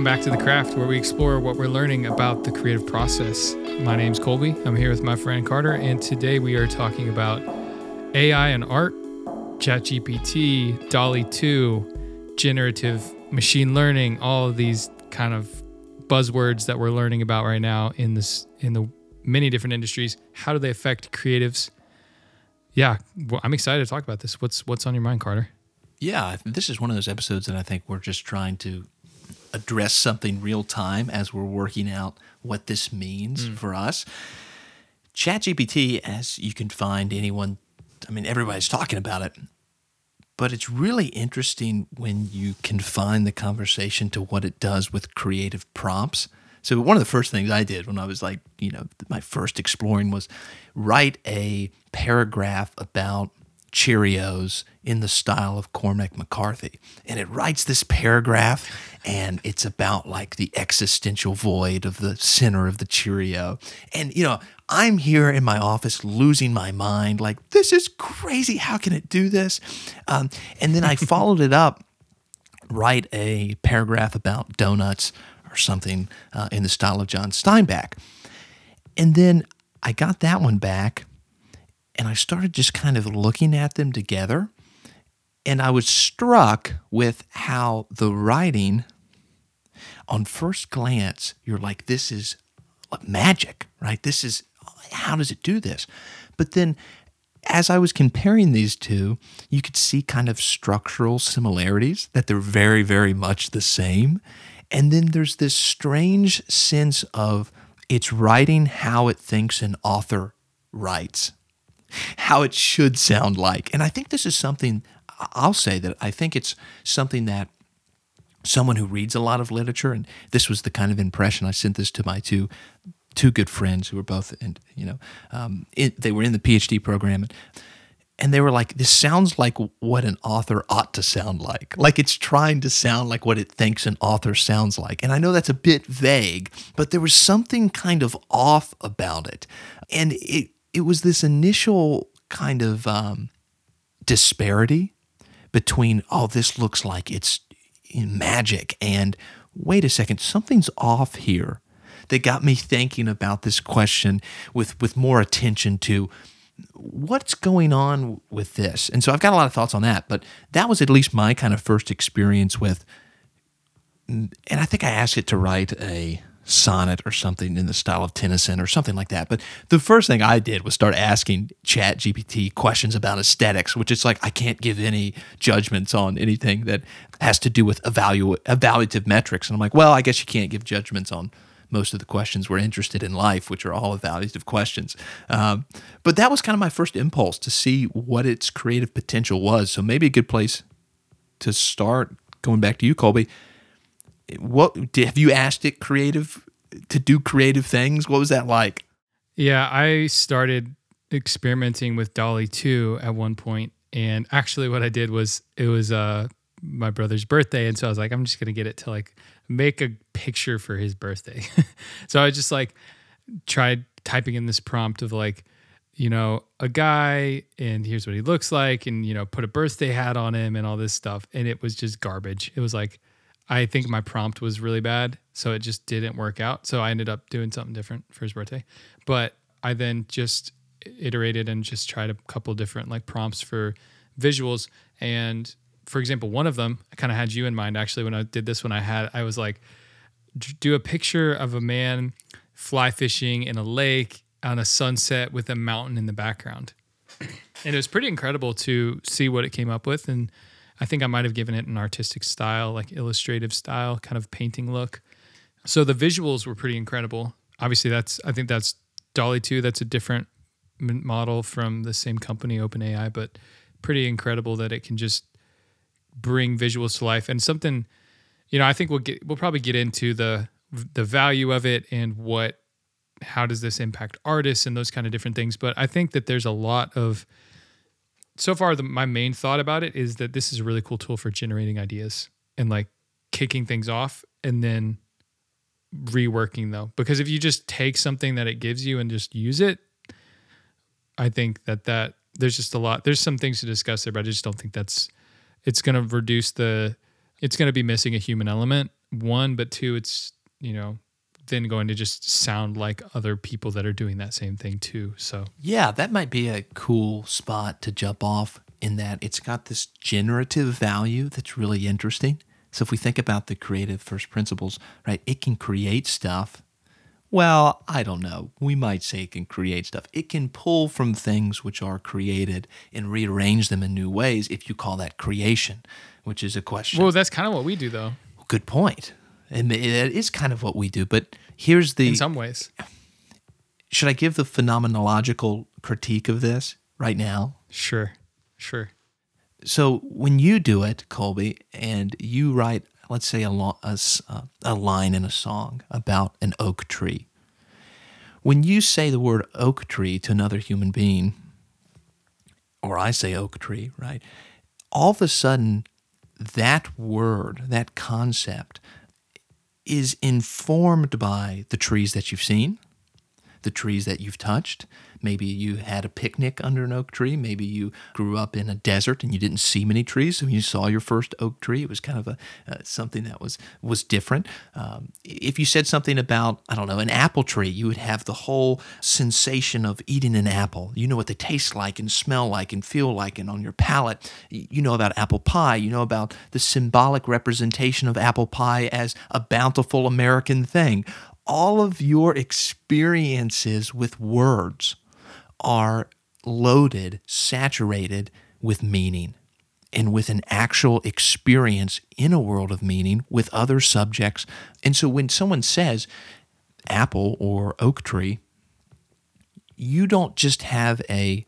welcome back to The Craft, where we explore what we're learning about the creative process. My name's Colby. I'm here with my friend Carter, and today we are talking about AI and art, ChatGPT, DALL-E 2, generative machine learning, all of these kind of buzzwords that we're learning about right now in this in the many different industries. How do they affect creatives? Yeah, well, I'm excited to talk about this. What's what's on your mind, Carter? Yeah, this is one of those episodes that I think we're just trying to address something real time as we're working out what this means mm. for us. ChatGPT, as you can find anyone, I mean, everybody's talking about it, but it's really interesting when you confine the conversation to what it does with creative prompts. So, one of the first things I did when I was like, you know, my first exploring was write a paragraph about Cheerios in the style of Cormac McCarthy. And it writes this paragraph, and it's about like the existential void of the center of the Cheerio. And, you know, I'm here in my office losing my mind, like, this is crazy. How can it do this? Um, and then I followed it up, write a paragraph about donuts or something uh, in the style of John Steinbeck. And then I got that one back and I started just kind of looking at them together. And I was struck with how the writing, on first glance, you're like, this is magic, right? This is, how does it do this? But then as I was comparing these two, you could see kind of structural similarities, that they're very, very much the same. And then there's this strange sense of it's writing how it thinks an author writes how it should sound like. And I think this is something I'll say that I think it's something that someone who reads a lot of literature, and this was the kind of impression I sent this to my two two good friends who were both, and you know, um, it, they were in the PhD program, and, and they were like, "This sounds like what an author ought to sound like. Like it's trying to sound like what it thinks an author sounds like." And I know that's a bit vague, but there was something kind of off about it, and it it was this initial kind of um, disparity between, oh, this looks like it's magic, and wait a second, something's off here that got me thinking about this question with, with more attention to what's going on with this. And so I've got a lot of thoughts on that, but that was at least my kind of first experience with, and I think I asked it to write a sonnet or something in the style of Tennyson or something like that. But the first thing I did was start asking Chat GPT questions about aesthetics, which is like I can't give any judgments on anything that has to do with evalu- evaluative metrics. And I'm like, well, I guess you can't give judgments on most of the questions we're interested in life, which are all evaluative questions. Um, but that was kind of my first impulse to see what its creative potential was. So maybe a good place to start, going back to you, Colby, what have you asked it creative to do creative things? What was that like? Yeah, I started experimenting with DALL-E 2 at one point and actually what I did was it was uh my brother's birthday and so I was like I'm just going to get it to like make a picture for his birthday. so I just like tried typing in this prompt of like you know, a guy and here's what he looks like and you know, put a birthday hat on him and all this stuff and it was just garbage. It was like I think my prompt was really bad, so it just didn't work out. So I ended up doing something different for his birthday. But I then just iterated and just tried a couple different like prompts for visuals and for example, one of them I kind of had you in mind actually when I did this one I had I was like do a picture of a man fly fishing in a lake on a sunset with a mountain in the background. And it was pretty incredible to see what it came up with and I think I might have given it an artistic style, like illustrative style, kind of painting look. So the visuals were pretty incredible. Obviously, that's I think that's DALL-E 2. That's a different model from the same company, OpenAI, but pretty incredible that it can just bring visuals to life and something. You know, I think we'll get we'll probably get into the the value of it and what how does this impact artists and those kind of different things. But I think that there's a lot of so far the, my main thought about it is that this is a really cool tool for generating ideas and like kicking things off and then reworking though. Because if you just take something that it gives you and just use it i think that that there's just a lot there's some things to discuss there but i just don't think that's it's going to reduce the it's going to be missing a human element one, but two, it's you know then going to just sound like other people that are doing that same thing too. So Yeah, that might be a cool spot to jump off in that it's got this generative value that's really interesting. So if we think about the creative first principles, right, it can create stuff. Well, I don't know. We might say it can create stuff. It can pull from things which are created and rearrange them in new ways if you call that creation, which is a question. well, that's kind of what we do though. Good point. And it is kind of what we do. But here's the In some ways, should I give the phenomenological critique of this right now? sure, sure. So when you do it, Colby, and you write, let's say, a, lo- a, uh, a line in a song about an oak tree, when you say the word oak tree to another human being, or I say oak tree, right? All of a sudden, that word, that concept, is informed by the trees that you've seen, the trees that you've touched. Maybe you had a picnic under an oak tree. Maybe you grew up in a desert and you didn't see many trees. So when you saw your first oak tree, it was kind of a uh, something that was was different. Um, if you said something about I don't know an apple tree, you would have the whole sensation of eating an apple. You know what they taste like and smell like and feel like, and on your palate, you know about apple pie. You know about the symbolic representation of apple pie as a bountiful American thing all of your experiences with words are loaded, saturated with meaning and with an actual experience in a world of meaning with other subjects. And so when someone says apple or oak tree, you don't just have a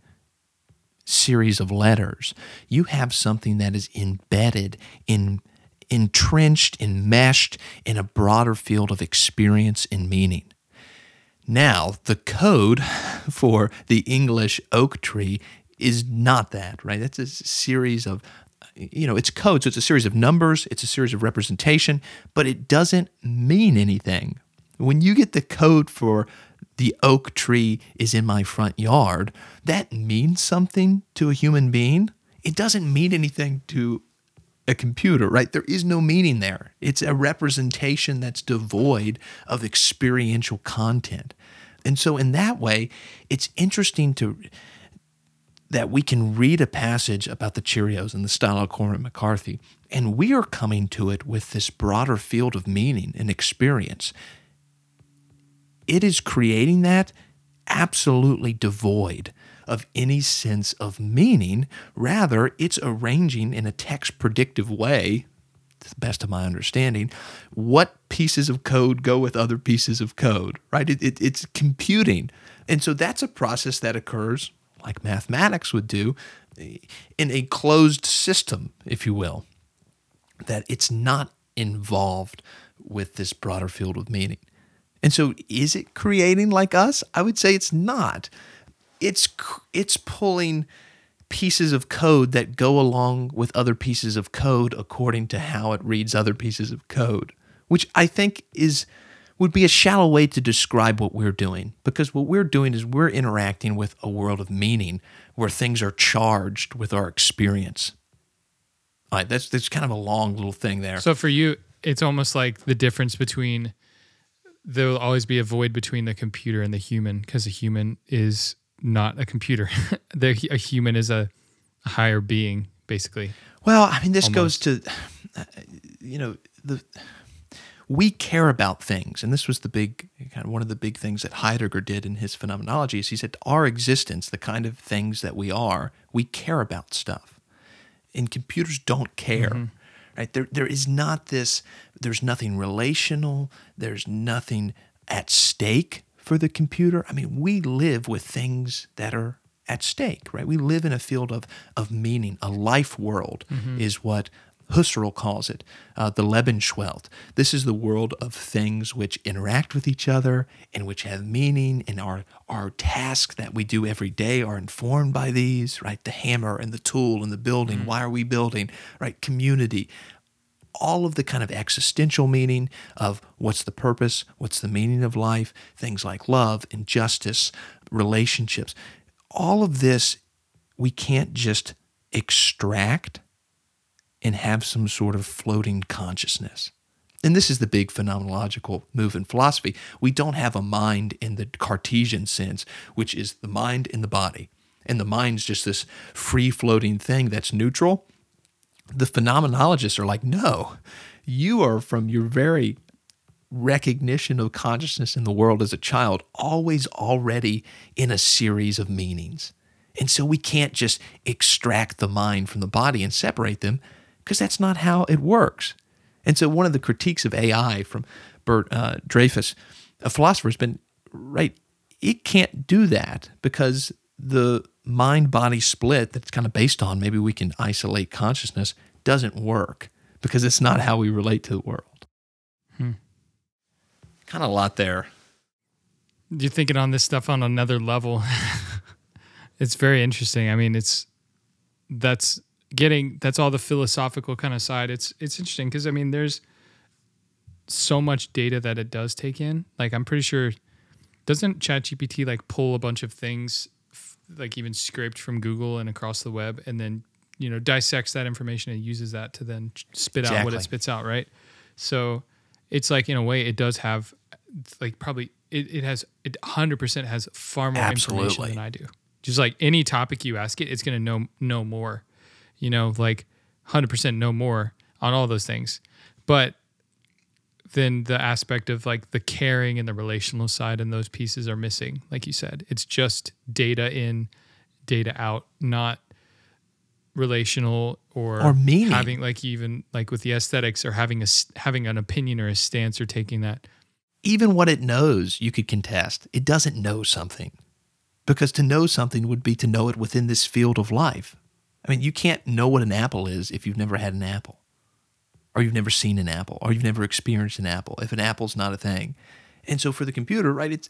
series of letters. You have something that is embedded in entrenched, enmeshed in a broader field of experience and meaning. Now, the code for the English oak tree is not that, right? That's a series of, you know, it's code. So it's a series of numbers, it's a series of representation, but it doesn't mean anything. When you get the code for the oak tree is in my front yard, that means something to a human being. It doesn't mean anything to a computer, right? There is no meaning there. It's a representation that's devoid of experiential content. And so in that way, it's interesting to that we can read a passage about the Cheerios and the style of Cormac McCarthy, and we are coming to it with this broader field of meaning and experience. It is creating that absolutely devoid of any sense of meaning. Rather, it's arranging in a text predictive way, to the best of my understanding, what pieces of code go with other pieces of code, right? It, it, it's computing. And so that's a process that occurs, like mathematics would do, in a closed system, if you will, that it's not involved with this broader field of meaning. And so, is it creating like us? I would say it's not. It's it's pulling pieces of code that go along with other pieces of code according to how it reads other pieces of code, which I think is would be a shallow way to describe what we're doing because what we're doing is we're interacting with a world of meaning where things are charged with our experience. All right, that's that's kind of a long little thing there. So for you, it's almost like the difference between there will always be a void between the computer and the human because a human is not a computer. the, a human is a higher being, basically. Well, I mean, this goes to, uh, you know, the we care about things, and this was the big kind of one of the big things that Heidegger did in his phenomenology. Is he said our existence, the kind of things that we are, we care about stuff, and computers don't care. Right? There, there is not this. There's nothing relational. There's nothing at stake for the computer. I mean, we live with things that are at stake, right? We live in a field of, of meaning. A life world is what Husserl calls it, uh, the Lebenswelt. This is the world of things which interact with each other and which have meaning, and our, our tasks that we do every day are informed by these, right? The hammer and the tool and the building. Why are we building, right? Community all of the kind of existential meaning of what's the purpose, what's the meaning of life, things like love and justice, relationships. All of this we can't just extract and have some sort of floating consciousness. and this is the big phenomenological move in philosophy. We don't have a mind in the Cartesian sense, which is the mind in the body. And the mind's just this free floating thing that's neutral. The phenomenologists are like, no, you are from your very recognition of consciousness in the world as a child, always already in a series of meanings. And so we can't just extract the mind from the body and separate them because that's not how it works. And so one of the critiques of AI from Bert uh, Dreyfus, a philosopher, has been right. It can't do that because the mind body split that's kind of based on maybe we can isolate consciousness doesn't work because it's not how we relate to the world. Hmm. Kind of a lot there. You're thinking on this stuff on another level. it's very interesting. I mean, it's that's getting that's all the philosophical kind of side. It's it's interesting because I mean, there's so much data that it does take in. Like I'm pretty sure doesn't ChatGPT like pull a bunch of things like even scraped from Google and across the web and then you know dissects that information and uses that to then spit out what it spits out, right? So it's like in a way it does have like probably it, it has it 100% has far more information than I do. Just like any topic you ask it, it's going to know know more. You know, like 100% know more on all those things. But then the aspect of like the caring and the relational side and those pieces are missing like you said it's just data in data out not relational or Or meaning. having like even like with the aesthetics or having a having an opinion or a stance or taking that Even what it knows, you could contest. It doesn't know something because to know something would be to know it within this field of life. I mean, you can't know what an apple is if you've never had an apple, or you've never seen an apple, or you've never experienced an apple. If an apple's not a thing, and so for the computer, right? It's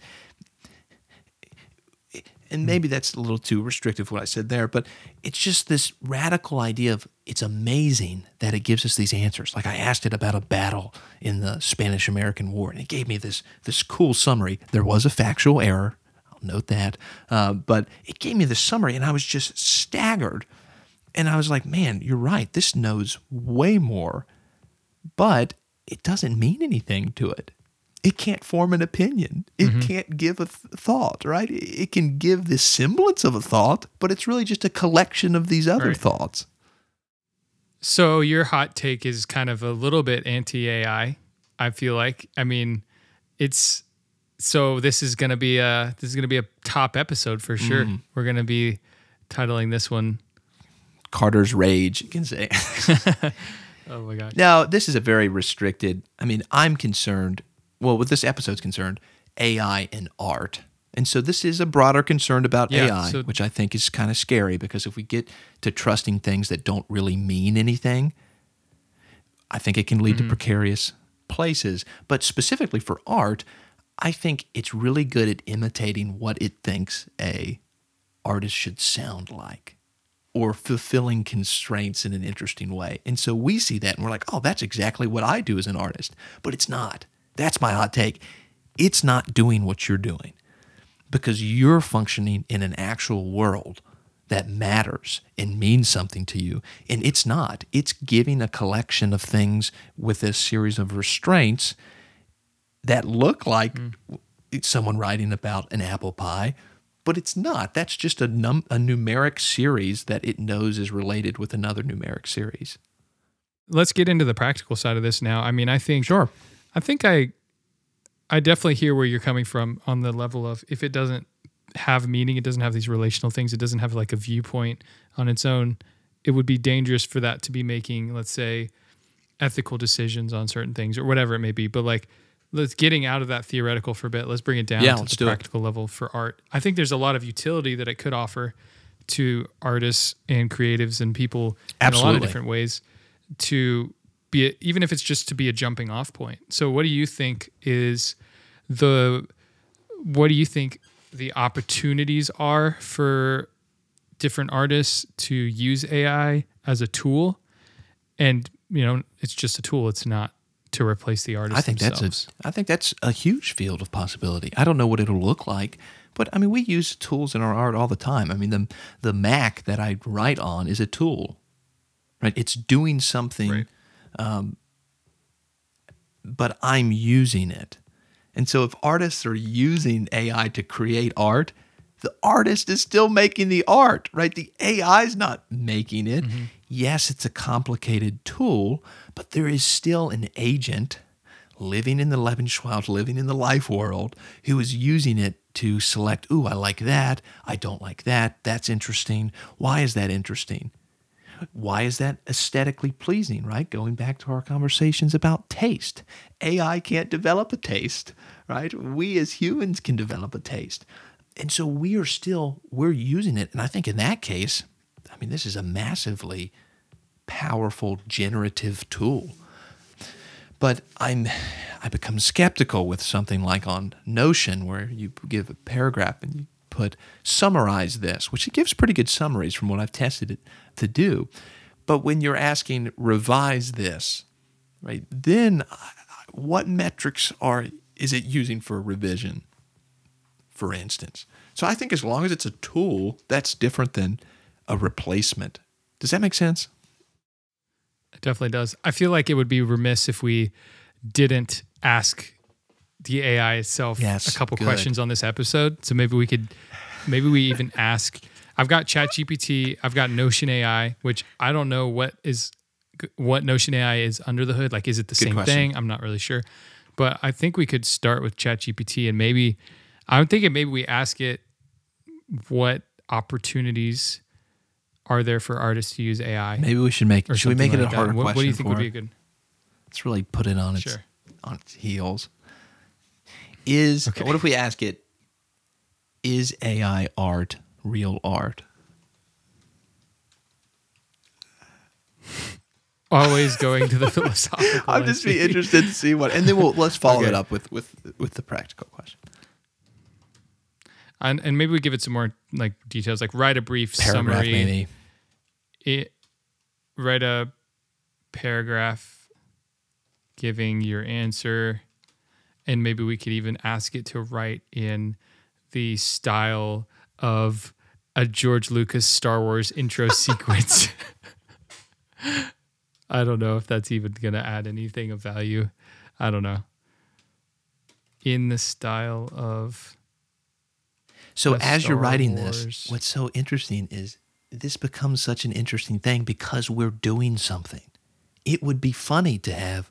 and maybe that's a little too restrictive what I said there, but it's just this radical idea of it's amazing that it gives us these answers. Like I asked it about a battle in the Spanish American War, and it gave me this this cool summary. There was a factual error, I'll note that, uh, but it gave me this summary, and I was just staggered. And I was like, man, you're right. This knows way more, but it doesn't mean anything to it. It can't form an opinion. It mm-hmm. can't give a th- thought, right? It can give the semblance of a thought, but it's really just a collection of these other Right. thoughts. So your hot take is kind of a little bit anti AI. I feel like. I mean, it's so this is gonna be a this is gonna be a top episode for sure. Mm. We're gonna be titling this one. Carter's rage, you can say. Oh my god. Now, this is a very restricted. I mean, I'm concerned. Well, with this episode's concerned, AI and art. And so this is a broader concern about Yeah, AI, so- which I think is kind of scary because if we get to trusting things that don't really mean anything, I think it can lead Mm-hmm. to precarious places. But specifically for art, I think it's really good at imitating what it thinks a artist should sound like or fulfilling constraints in an interesting way. And so we see that and we're like, oh, that's exactly what I do as an artist. But it's not. That's my hot take. It's not doing what you're doing because you're functioning in an actual world that matters and means something to you. And it's not. It's giving a collection of things with a series of restraints that look like mm. it's someone writing about an apple pie, but it's not. That's just a, num- a numeric series that it knows is related with another numeric series. Let's get into the practical side of this now. I mean, I think Sure. I think I I definitely hear where you're coming from on the level of if it doesn't have meaning, it doesn't have these relational things, it doesn't have like a viewpoint on its own, it would be dangerous for that to be making, let's say, ethical decisions on certain things or whatever it may be. But like let's getting out of that theoretical for a bit, let's bring it down Yeah, to the do it. practical level for art. I think there's a lot of utility that it could offer to artists and creatives and people in a lot of different ways to be a, even if it's just to be a jumping off point. So what do you think is the what do you think the opportunities are for different artists to use AI as a tool? And you know, it's just a tool. It's not to replace the artist I think themselves. that's a I think that's a huge field of possibility. I don't know what it'll look like, but I mean we use tools in our art all the time. I mean the the Mac that I write on is a tool. Right? It's doing something Right. Um, but I'm using it. And so if artists are using AI to create art, the artist is still making the art, right? The AI is not making it. Mm-hmm. Yes, it's a complicated tool, but there is still an agent living in the Lebenswelt, living in the life world, who is using it to select, ooh, I like that. I don't like that. That's interesting. Why is that interesting? Why is that aesthetically pleasing, right? Going back to our conversations about taste. AI can't develop a taste, right? We as humans can develop a taste. And so we are still, we're using it. And I think in that case, I mean, this is a massively powerful generative tool. But I'm, I become skeptical with something like on Notion, where you give a paragraph and you put summarize this, which it gives pretty good summaries from what I've tested it to do. But when you're asking revise this, right, then what metrics are is it using for revision, for instance? So I think as long as it's a tool, that's different than a replacement. Does that make sense? It definitely does. I feel like it would be remiss if we didn't ask the AI itself yes, a couple good. questions on this episode. So maybe we could, maybe we even ask I've got ChatGPT. I've got Notion AI, which I don't know what is what Notion AI is under the hood. Like, is it the Good same question. thing? I'm not really sure. But I think we could start with ChatGPT and maybe I'm thinking maybe we ask it what opportunities are there for artists to use AI. Maybe we should make or should we make like it a harder what, question? what do you think would be a good? Let's really put it on its Sure. on its heels. Is Okay. what if we ask it? Is AI art real art? Always going to the philosophical. I'm just be interested to see what, and then we'll let's follow Okay. it up with with with the practical question. And, and maybe we give it some more like details, like write a brief Paragraph summary. maybe. it write a paragraph giving your answer and maybe we could even ask it to write in the style of a George Lucas Star Wars intro sequence. I don't know if that's even going to add anything of value. I don't know. In the style of So the as you're writing Wars. this, what's so interesting is this becomes such an interesting thing because we're doing something. It would be funny to have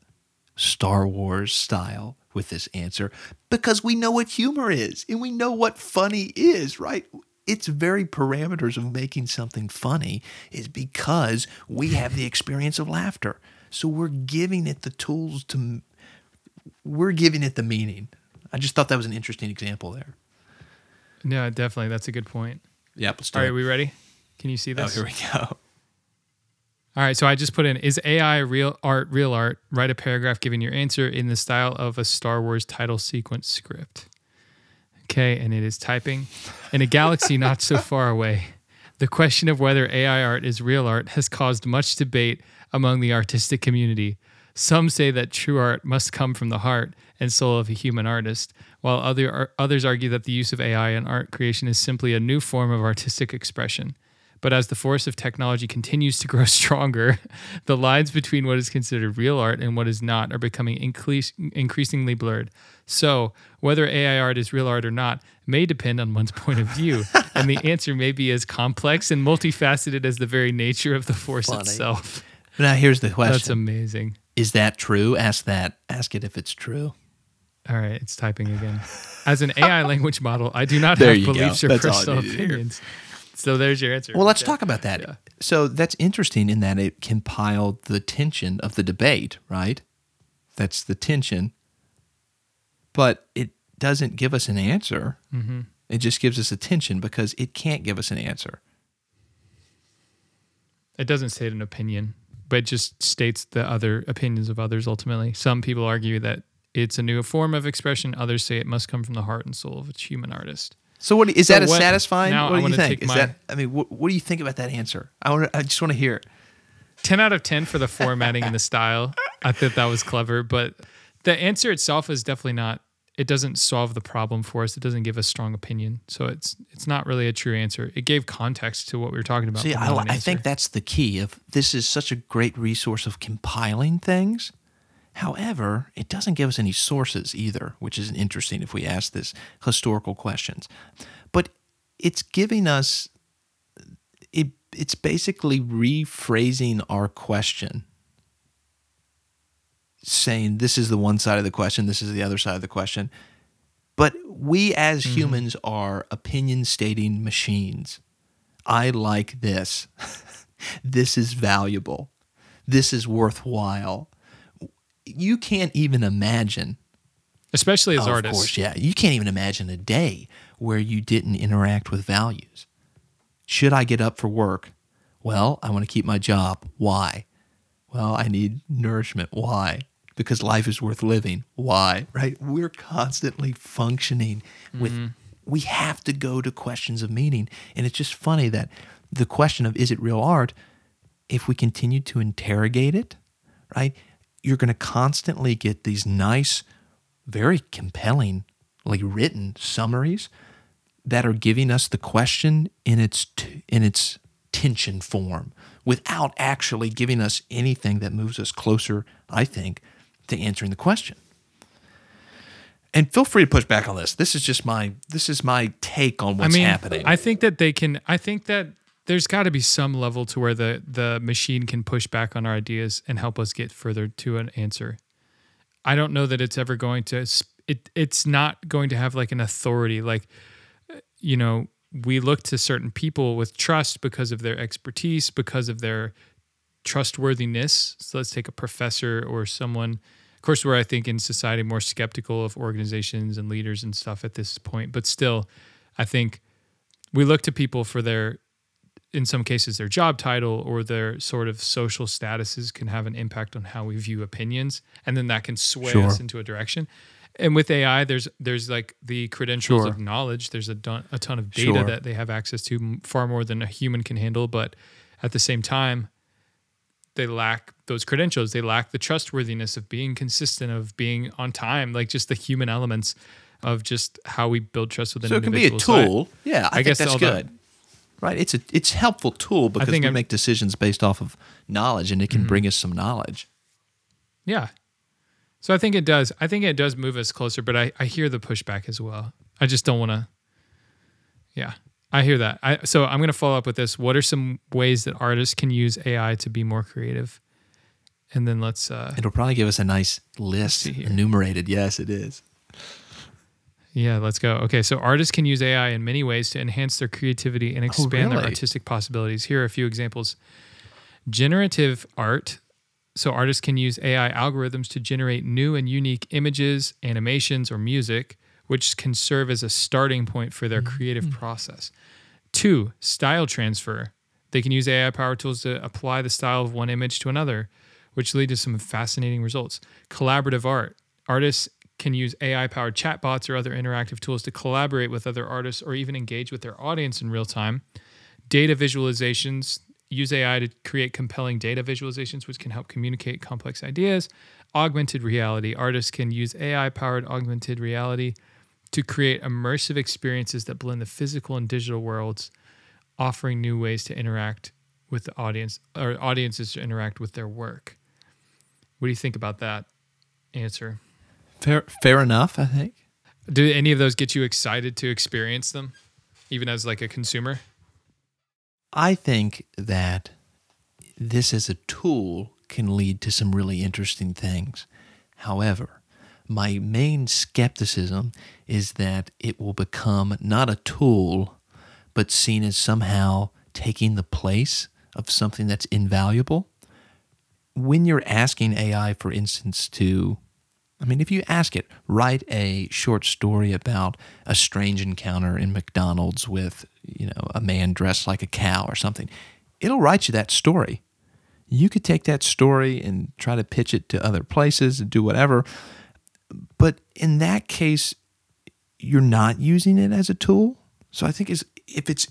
Star Wars style with this answer because we know what humor is and we know what funny is, right? Its very parameters of making something funny is because we have the experience of laughter. So we're giving it the tools to, we're giving it the meaning. I just thought that was an interesting example there. No, definitely that's a good point. Yep. Let's do All it. right, we ready? Can you see oh, this? Oh, here we go. All right, so I just put in is AI real art, real art? Write a paragraph giving your answer in the style of a Star Wars title sequence script. Okay, and it is typing. In a galaxy not so far away, the question of whether AI art is real art has caused much debate among the artistic community. Some say that true art must come from the heart and soul of a human artist, while other, others argue that the use of AI in art creation is simply a new form of artistic expression. But as the force of technology continues to grow stronger, the lines between what is considered real art and what is not are becoming increase, increasingly blurred. So, whether AI art is real art or not may depend on one's point of view, and the answer may be as complex and multifaceted as the very nature of the force Funny. itself. Now here's the question: That's amazing. Is that true? Ask that. Ask it if it's true. All right, it's typing again. As an AI language model, I do not There have you go. beliefs or That's personal needed to hear. opinions. So there's your answer. Well, let's Yeah. talk about that. Yeah. So that's interesting in that it compiled the tension of the debate, right? That's the tension, but it doesn't give us an answer. Mm-hmm. It just gives us a tension because it can't give us an answer. It doesn't state an opinion, but it just states the other opinions of others ultimately. Some people argue that it's a new form of expression. Others say it must come from the heart and soul of a human artist. So what is So that a what- satisfying? now What I do you think? Is my- that I mean, what, what do you think about that answer? I want. I just want to hear it. 10 out of 10 for the formatting and the style. I thought that was clever, but the answer itself is definitely not it doesn't solve the problem for us. It doesn't give a strong opinion. So it's it's not really a true answer. It gave context to what we were talking about. See, I, not li- an I think that's the key. Of this is such a great resource of compiling things, However, it doesn't give us any sources either, which is interesting if we ask this historical questions. But it's giving us it, it's basically rephrasing our question saying this is the one side of the question, this is the other side of the question. But we as mm-hmm. humans are opinion stating machines. I like this. this is valuable. This is worthwhile. You can't even imagine. Especially as oh, artists. Of course, yeah. You can't even imagine a day where you didn't interact with values. Should I get up for work? Well, I want to keep my job. Why? Well, I need nourishment. Why? because life is worth living. Why? Right? We're constantly functioning with mm-hmm. we have to go to questions of meaning. And it's just funny that the question of is it real art, if we continue to interrogate it, right? You're going to constantly get these nice, very compelling, like written summaries that are giving us the question in its t- in its tension form without actually giving us anything that moves us closer, I think, to answering the question. And feel free to push back on this. This is just my this is my take on what's I mean, happening. I think that they can I think that there's got to be some level to where the the machine can push back on our ideas and help us get further to an answer. I don't know that it's ever going to it it's not going to have like an authority like uh, you know, we look to certain people with trust because of their expertise, because of their trustworthiness. So let's take a professor or someone of course, we're I think in society more skeptical of organizations and leaders and stuff at this point, but still, I think we look to people for their, in some cases, their job title or their sort of social statuses can have an impact on how we view opinions, and then that can sway sure. us into a direction. And with AI, there's there's like the credentials sure. of knowledge. There's a, don, a ton of data sure. that they have access to, far more than a human can handle. But at the same time, they lack those credentials. They lack the trustworthiness of being consistent, of being on time, like just the human elements of just how we build trust with an so it can be a tool. So I, yeah, I, I guess that's good. Right, it's a it's helpful tool because we I'm, make decisions based off of knowledge, and it can mm-hmm. bring us some knowledge. Yeah, so I think it does. I think it does move us closer, but I I hear the pushback as well. I just don't want to. Yeah, I hear that. I, so I'm going to follow up with this. What are some ways that artists can use AI to be more creative? And then let's. Uh, It'll probably give us a nice list enumerated. Yes, it is. Yeah, let's go. Okay, so artists can use AI in many ways to enhance their creativity and oh, expand oh, really? their artistic possibilities. Here are a few examples. Generative art. So artists can use AI algorithms to generate new and unique images, animations, or music which can serve as a starting point for their creative mm-hmm. process. Two, style transfer. They can use AI power tools to apply the style of one image to another, which lead to some fascinating results. Collaborative art. Artists can use AI powered chatbots or other interactive tools to collaborate with other artists or even engage with their audience in real time. Data visualizations use AI to create compelling data visualizations, which can help communicate complex ideas. Augmented reality. Artists can use AI powered augmented reality to create immersive experiences that blend the physical and digital worlds, offering new ways to interact with the audience or audiences to interact with their work. What do you think about that answer? Fair, fair enough, I think. Do any of those get you excited to experience them, even as like a consumer? I think that this as a tool can lead to some really interesting things. However, my main skepticism is that it will become not a tool, but seen as somehow taking the place of something that's invaluable. When you're asking AI, for instance, to, I mean, if you ask it, write a short story about a strange encounter in McDonald's with, you know, a man dressed like a cow or something, it'll write you that story. You could take that story and try to pitch it to other places and do whatever but in that case, you're not using it as a tool. So I think is if it's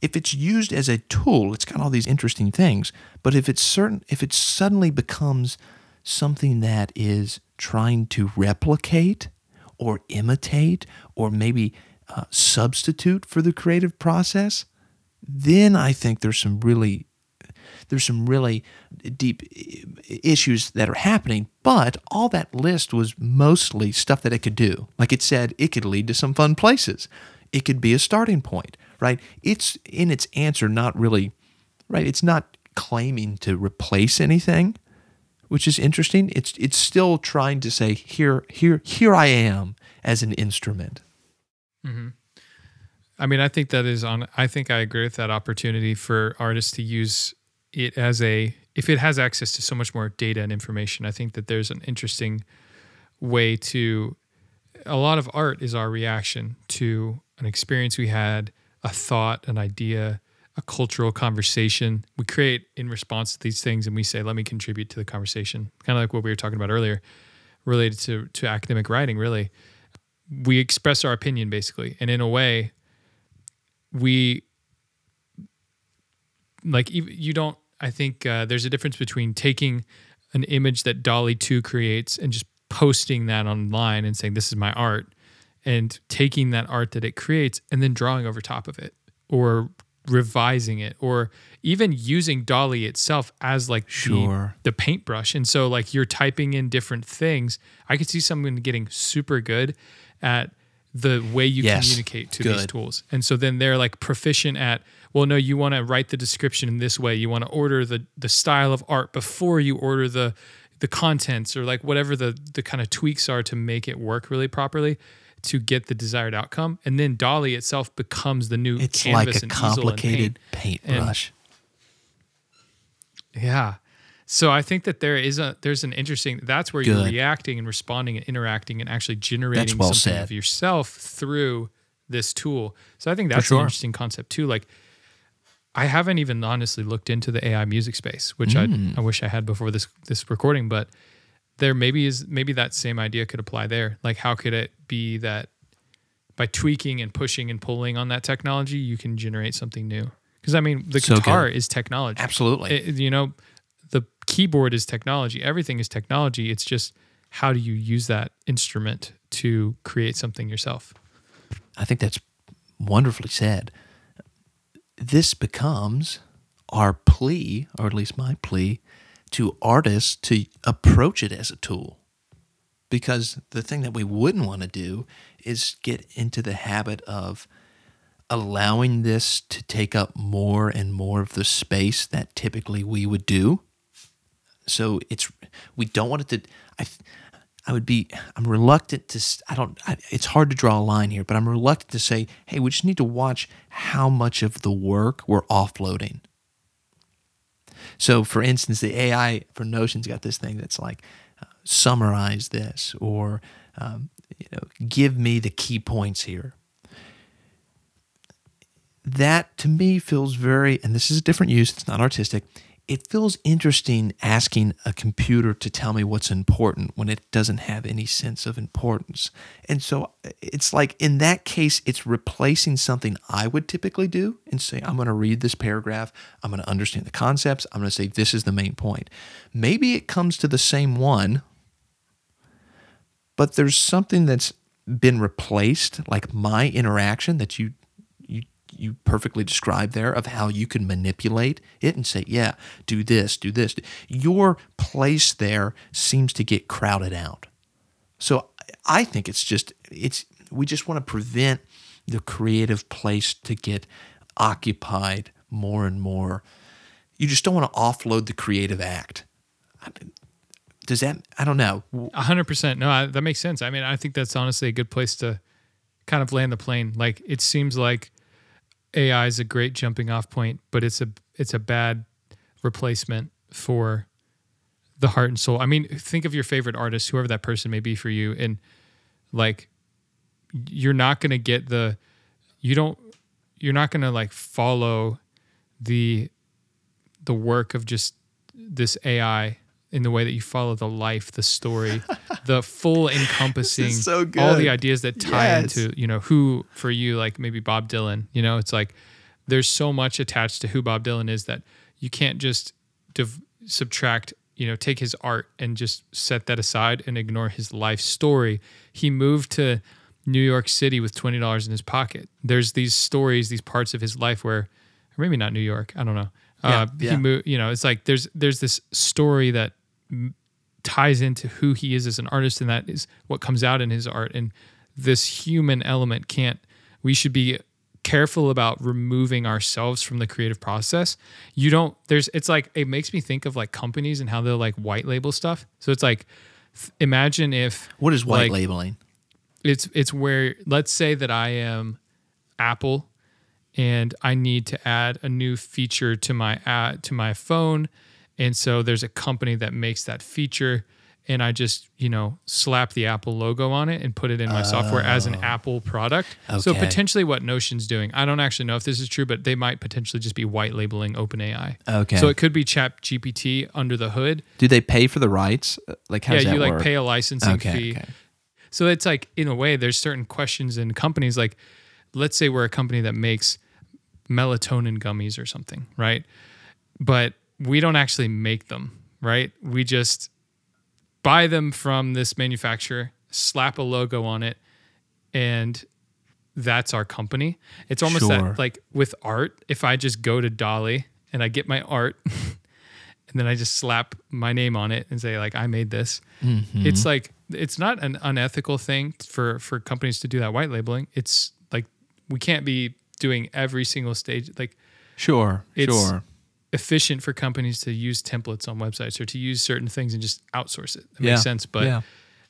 if it's used as a tool, it's got all these interesting things. But if it's certain if it suddenly becomes something that is trying to replicate or imitate or maybe uh, substitute for the creative process, then I think there's some really there's some really deep issues that are happening. But all that list was mostly stuff that it could do. Like it said, it could lead to some fun places. It could be a starting point, right? It's in its answer not really, right? It's not claiming to replace anything, which is interesting. It's it's still trying to say here here here I am as an instrument. Mm-hmm. I mean, I think that is on. I think I agree with that opportunity for artists to use it as a if it has access to so much more data and information. I think that there's an interesting way to. A lot of art is our reaction to an experience we had, a thought, an idea, a cultural conversation. We create in response to these things, and we say, "Let me contribute to the conversation." Kind of like what we were talking about earlier, related to to academic writing. Really, we express our opinion basically, and in a way, we like you don't. I think uh, there's a difference between taking an image that DALL-E 2 creates and just posting that online and saying this is my art and taking that art that it creates and then drawing over top of it or revising it or even using DALL-E itself as like sure. the, the paintbrush. And so like you're typing in different things. I could see someone getting super good at the way you Yes. communicate to these tools. And so then they're like proficient at, well, no, you want to write the description in this way. You want to order the the style of art before you order the the contents or like whatever the the kind of tweaks are to make it work really properly to get the desired outcome. And then DALL-E itself becomes the new It's canvas like a and and complicated paint. paintbrush. Yeah. So I think that there is a there's an interesting that's where you're reacting and responding and interacting and actually generating well something said. of yourself through this tool. So I think that's an interesting concept too. Like I haven't even honestly looked into the AI music space, which Mm. I I wish I had before this this recording, but there maybe is maybe that same idea could apply there. Like how could it be that by tweaking and pushing and pulling on that technology, you can generate something new? Because I mean, the So guitar good. is technology Absolutely. it- you know the keyboard is technology everything is technology it's just how do you use that instrument to create something yourself I think that's wonderfully said. This becomes our plea, or at least my plea, to artists to approach it as a tool. Because the thing that we wouldn't want to do is get into the habit of allowing this to take up more and more of the space that typically we would do. So it's we don't want it to. I I would be I'm reluctant to I don't I, it's hard to draw a line here, but I'm reluctant to say, hey, we just need to watch how much of the work we're offloading. So, for instance, the AI for Notion's got this thing that's like uh, summarize this or um, you know give me the key points here. That to me feels very, and this is a different use. It's not artistic. It feels interesting asking a computer to tell me what's important when it doesn't have any sense of importance. And so it's like in that case, it's replacing something I would typically do and say, I'm going to read this paragraph. I'm going to understand the concepts. I'm going to say, this is the main point. Maybe it comes to the same one, but there's something that's been replaced, like my interaction that you you perfectly described there of how you can manipulate it and say, yeah, do this, do this. Your place there seems to get crowded out. So I think it's just it's we just want to prevent the creative place to get occupied more and more. You just don't want to offload the creative act. Does that? I don't know. 100% no I, that makes sense i mean i think that's honestly a good place to kind of land the plane like it seems like ai is a great jumping off point but it's a it's a bad replacement for the heart and soul. I mean think of your favorite artist whoever that person may be for you and like you're not going to get the you don't you're not going to like follow the the work of just this AI in the way that you follow the life, the story, the full encompassing so all the ideas that tie Yes. into, you know, who for you, like maybe Bob Dylan, you know, it's like there's so much attached to who Bob Dylan is that you can't just div- subtract, you know, take his art and just set that aside and ignore his life story. He moved to New York City with $20 in his pocket. There's these stories, these parts of his life where, or maybe not New York, I don't know. Uh, Yeah, He yeah. mo- you know, it's like there's there's this story that ties into who he is as an artist, and that is what comes out in his art. And this human element can't. We should be careful about removing ourselves from the creative process. You don't. There's. It's like it makes me think of like companies and how they'll like white label stuff. So it's like, imagine if What is white like, labeling? it's it's where let's say that I am Apple and I need to add a new feature to my ad, to my phone and so there's a company that makes that feature and I just, you know, slap the Apple logo on it and put it in my software as an oh. Apple product. So potentially what Notion's doing. I don't actually know if this is true, but they might potentially just be white labeling OpenAI. Okay. So it could be ChatGPT under the hood. Do they pay for the rights? Like how yeah, does that you like pay a licensing Okay, fee. okay. So it's like in a way, there's certain questions in companies. Like, let's say we're a company that makes melatonin gummies or something, right? But we don't actually make them, right? We just buy them from this manufacturer, slap a logo on it, and that's our company. It's almost Sure. that like with art, if I just go to DALL-E and I get my art and then I just slap my name on it and say like I made this. Mm-hmm. It's like it's not an unethical thing for for companies to do that white labeling. It's like we can't be doing every single stage like Sure, sure. Efficient for companies to use templates on websites or to use certain things and just outsource it. That Yeah, makes sense, but yeah.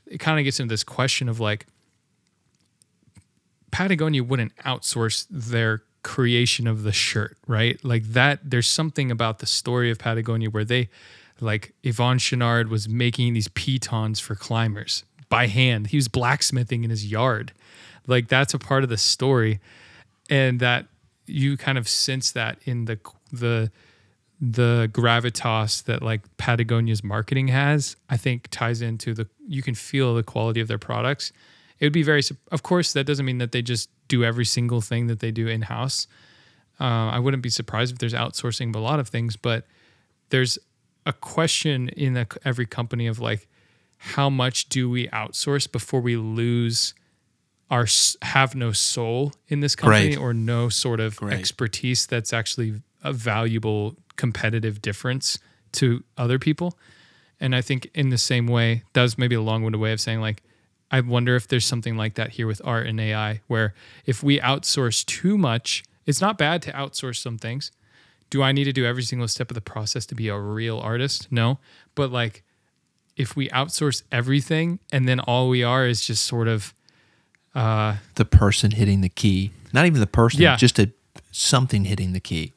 it kind of gets into this question of like Patagonia wouldn't outsource their creation of the shirt, right? Like that there's something about the story of Patagonia where they like Yvon Chouinard was making these pitons for climbers by hand. He was blacksmithing in his yard. Like that's a part of the story and that you kind of sense that in the the the gravitas that like Patagonia's marketing has, I think ties into the you can feel the quality of their products. It would be very of course that doesn't mean that they just do every single thing that they do in house. Uh, I wouldn't be surprised if there's outsourcing of a lot of things, but there's a question in a, every company of like how much do we outsource before we lose our have no soul in this company Great. or no sort of Great. expertise that's actually a valuable competitive difference to other people. And I think in the same way, that was maybe a long-winded way of saying like, I wonder if there's something like that here with art and AI, where if we outsource too much, it's not bad to outsource some things. Do I need to do every single step of the process to be a real artist? No. But like, if we outsource everything and then all we are is just sort of uh, The person hitting the key. Not even the person, Yeah. just a something hitting the key.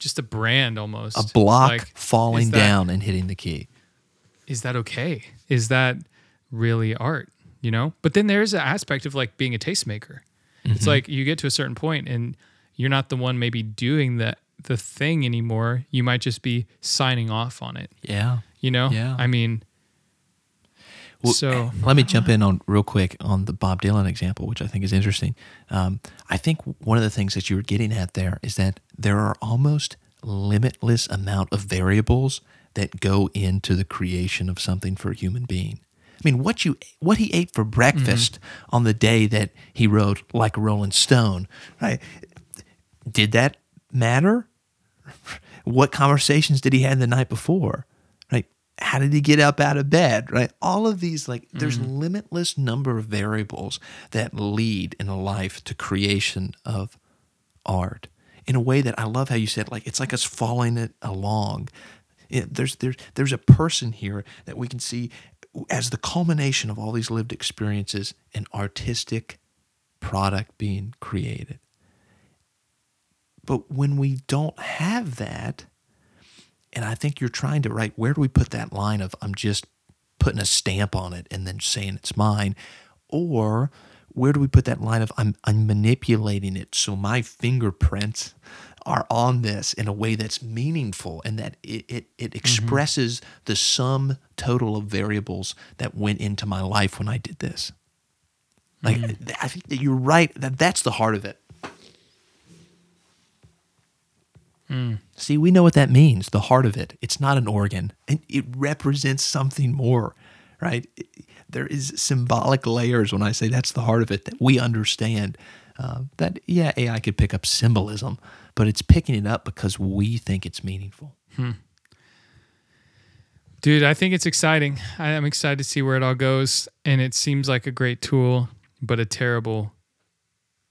Just a brand almost, A block Like, falling that- down and hitting the key. is that okay? Is that really art? You know? But then there's an aspect of like being a tastemaker. It's mm-hmm. like you get to a certain point and you're not the one maybe doing the the thing anymore. You might just be signing off on it. Yeah. You know? Yeah. I mean, Well, so let me jump in on real quick on the Bob Dylan example, which I think is interesting. Um, I think one of the things that you were getting at there is that there are almost limitless amount of variables that go into the creation of something for a human being. I mean, what you what he ate for breakfast on the day that he wrote like Rolling Stone, right? Did that matter? What conversations did he have the night before? How did he get up out of bed? Right? All of these, like, there's mm. limitless number of variables that lead in a life to creation of art in a way that I love how you said, like, it's like us following it along. It- there's there's there's a person here that we can see as the culmination of all these lived experiences, an artistic product being created. But when we don't have that, and I think you're trying to write, where do we put that line of I'm just putting a stamp on it and then saying it's mine? Or where do we put that line of I'm, I'm manipulating it so my fingerprints are on this in a way that's meaningful and that it, it, it mm-hmm. expresses the sum total of variables that went into my life when I did this? Like, mm. I think that you're right. That that's the heart of it. See, we know what that means, the heart of it. It's not an organ, and it represents something more, right? There is symbolic layers when I say that's the heart of it that we understand. Uh, that, yeah, AI could pick up symbolism, but it's picking it up because we think it's meaningful. Dude, I think it's exciting. I am excited to see where it all goes. And it seems like a great tool, but a terrible,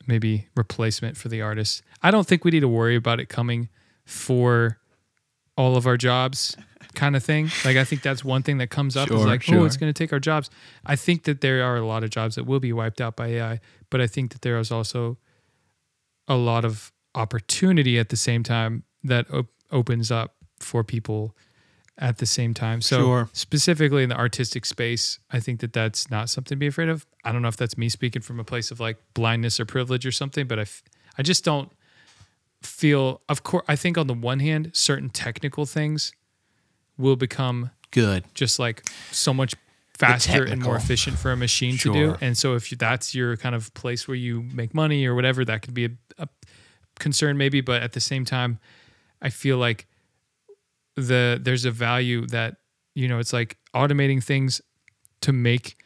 maybe, replacement for the artist. I don't think we need to worry about it coming for all of our jobs, kind of thing. Like, I think that's one thing that comes up is Sure, like, oh, it's going to take our jobs. I think that there are a lot of jobs that will be wiped out by AI, but I think that there is also a lot of opportunity at the same time that op- opens up for people at the same time. So Sure. specifically in the artistic space, I think that that's not something to be afraid of. I don't know if that's me speaking from a place of like blindness or privilege or something, but I, f- I just don't feel. Of course, I think on the one hand, certain technical things will become Good. just like so much faster and more efficient for a machine to do. And so if that's your kind of place where you make money or whatever, that could be a, a concern maybe. But at the same time, I feel like the there's a value that you know it's like automating things to make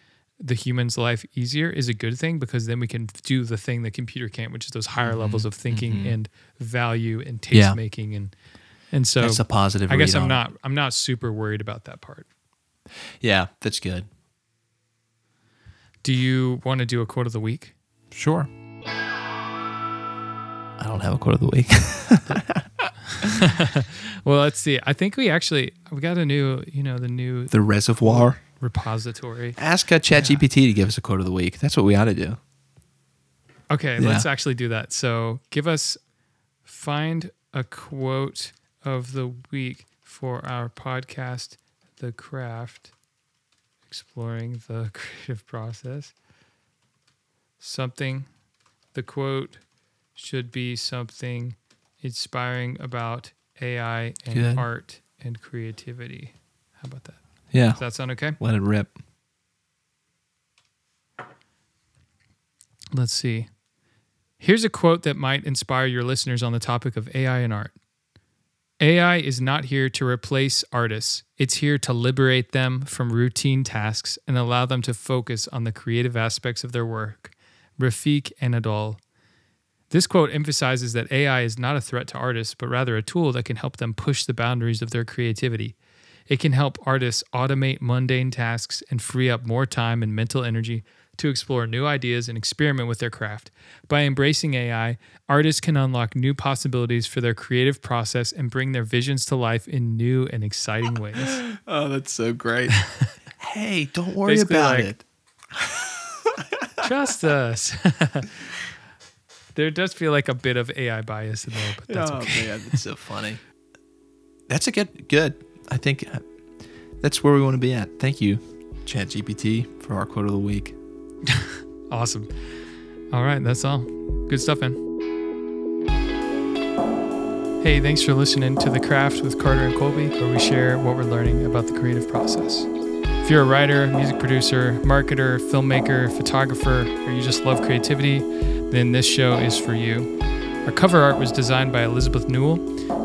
the human's life easier is a good thing because then we can do the thing the computer can't, which is those higher mm-hmm. levels of thinking mm-hmm. and value and taste Yeah. making and and so That's a positive. I guess I'm it. not I'm not super worried about that part. Yeah, that's good. Do you want to do a quote of the week? Sure. I don't have a quote of the week. Well, let's see. I think we actually we got a new, you know, the new the reservoir. Repository. Ask uh, ChatGPT to give us a quote of the week. That's what we ought to do. Okay, Yeah. let's actually do that. So, give us find a quote of the week for our podcast, The Craft, exploring the creative process. Something. The quote should be something inspiring about AI and Good. art and creativity. How about that? Yeah. Does that sound okay? Let it rip. Let's see. Here's a quote that might inspire your listeners on the topic of AI and art. AI is not here to replace artists. It's here to liberate them from routine tasks and allow them to focus on the creative aspects of their work. Refik Anadol. This quote emphasizes that AI is not a threat to artists, but rather a tool that can help them push the boundaries of their creativity. It can help artists automate mundane tasks and free up more time and mental energy to explore new ideas and experiment with their craft. By embracing AI, artists can unlock new possibilities for their creative process and bring their visions to life in new and exciting ways. Oh, that's so great. hey, don't worry Basically about like- it. Trust us. there does feel like a bit of AI bias in there, but that's oh okay. man, that's so funny. That's a good good. I think uh, that's where we want to be at. Thank you, ChatGPT, for our quote of the week. Awesome. All right, that's all. Good stuff, man. Hey, thanks for listening to The Craft with Carter and Colby, where we share what we're learning about the creative process. If you're a writer, music producer, marketer, filmmaker, photographer, or you just love creativity, then this show is for you. Our cover art was designed by Elizabeth Newell.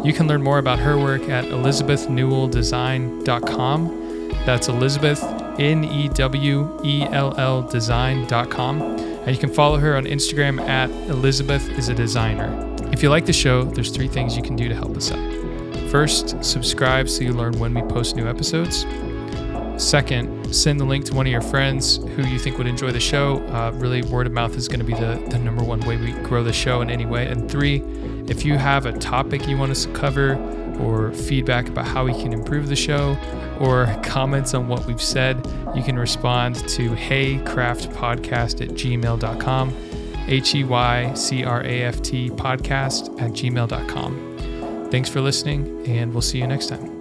You can learn more about her work at elizabethnewelldesign.com. That's Elizabeth, N E W E L L design.com. And you can follow her on Instagram at Elizabeth is a designer. If you like the show, there's three things you can do to help us out. First, subscribe so you learn when we post new episodes. Second, send the link to one of your friends who you think would enjoy the show. Uh, really, word of mouth is going to be the, the number one way we grow the show in any way. And three, if you have a topic you want us to cover, or feedback about how we can improve the show, or comments on what we've said, you can respond to heycraftpodcast at gmail.com, H E Y C R A F T podcast at gmail.com. Thanks for listening, and we'll see you next time.